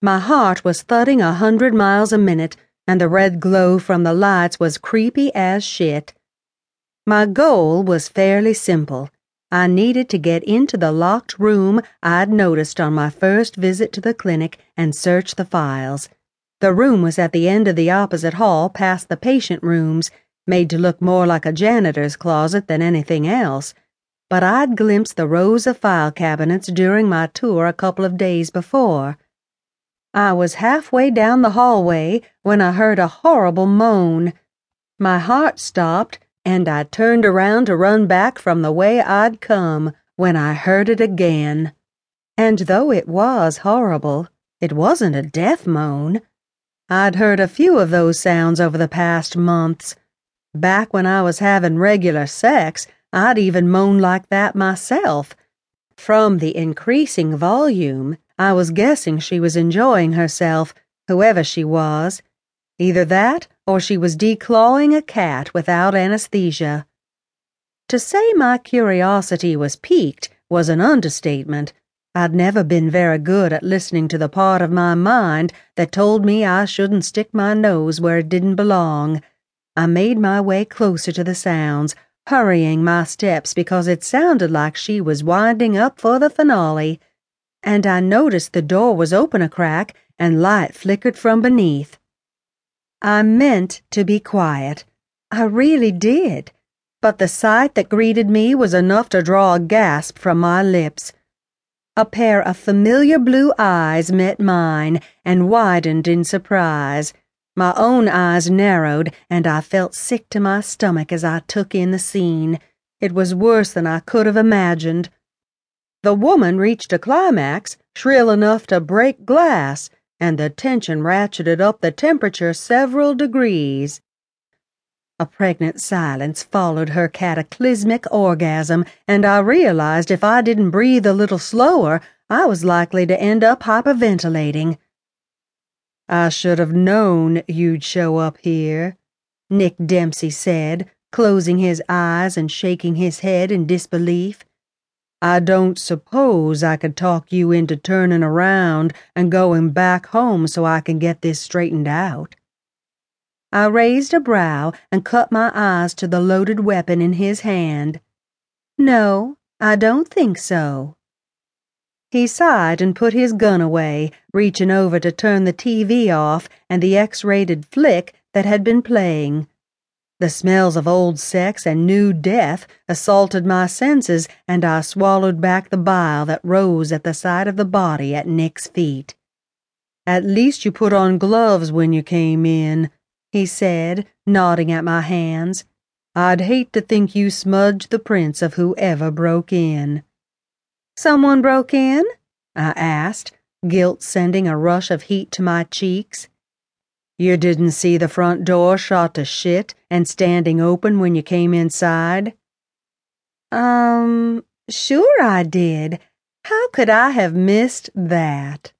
My heart was thudding a hundred miles a minute, and the red glow from the lights was creepy as shit. My goal was fairly simple. I needed to get into the locked room I'd noticed on my first visit to the clinic and search the files. The room was at the end of the opposite hall past the patient rooms, made to look more like a janitor's closet than anything else. But I'd glimpsed the rows of file cabinets during my tour a couple of days before. I was halfway down the hallway when I heard a horrible moan. My heart stopped, and I turned around to run back from the way I'd come when I heard it again. And though it was horrible, it wasn't a death moan. I'd heard a few of those sounds over the past months. Back when I was having regular sex, I'd even moan like that myself. From the increasing volume, I was guessing she was enjoying herself, whoever she was. Either that, or she was declawing a cat without anesthesia. To say my curiosity was piqued was an understatement. I'd never been very good at listening to the part of my mind that told me I shouldn't stick my nose where it didn't belong. I made my way closer to the sounds, hurrying my steps because it sounded like she was winding up for the finale and I noticed the door was open a crack and light flickered from beneath. I meant to be quiet. I really did. But the sight that greeted me was enough to draw a gasp from my lips. A pair of familiar blue eyes met mine and widened in surprise. My own eyes narrowed, and I felt sick to my stomach as I took in the scene. It was worse than I could have imagined. The woman reached a climax shrill enough to break glass, and the tension ratcheted up the temperature several degrees. A pregnant silence followed her cataclysmic orgasm, and I realized if I didn't breathe a little slower, I was likely to end up hyperventilating. I should have known you'd show up here, Nick Dempsey said, closing his eyes and shaking his head in disbelief. I don't suppose I could talk you into turning around and going back home so I can get this straightened out. I raised a brow and cut my eyes to the loaded weapon in his hand. No, I don't think so. He sighed and put his gun away, reaching over to turn the TV off and the X rated flick that had been playing. The smells of old sex and new death assaulted my senses, and I swallowed back the bile that rose at the sight of the body at Nick's feet. At least you put on gloves when you came in, he said, nodding at my hands. I'd hate to think you smudged the prints of whoever broke in. Someone broke in? I asked, guilt sending a rush of heat to my cheeks. You didn't see the front door shot to shit and standing open when you came inside? Um, sure I did. How could I have missed that?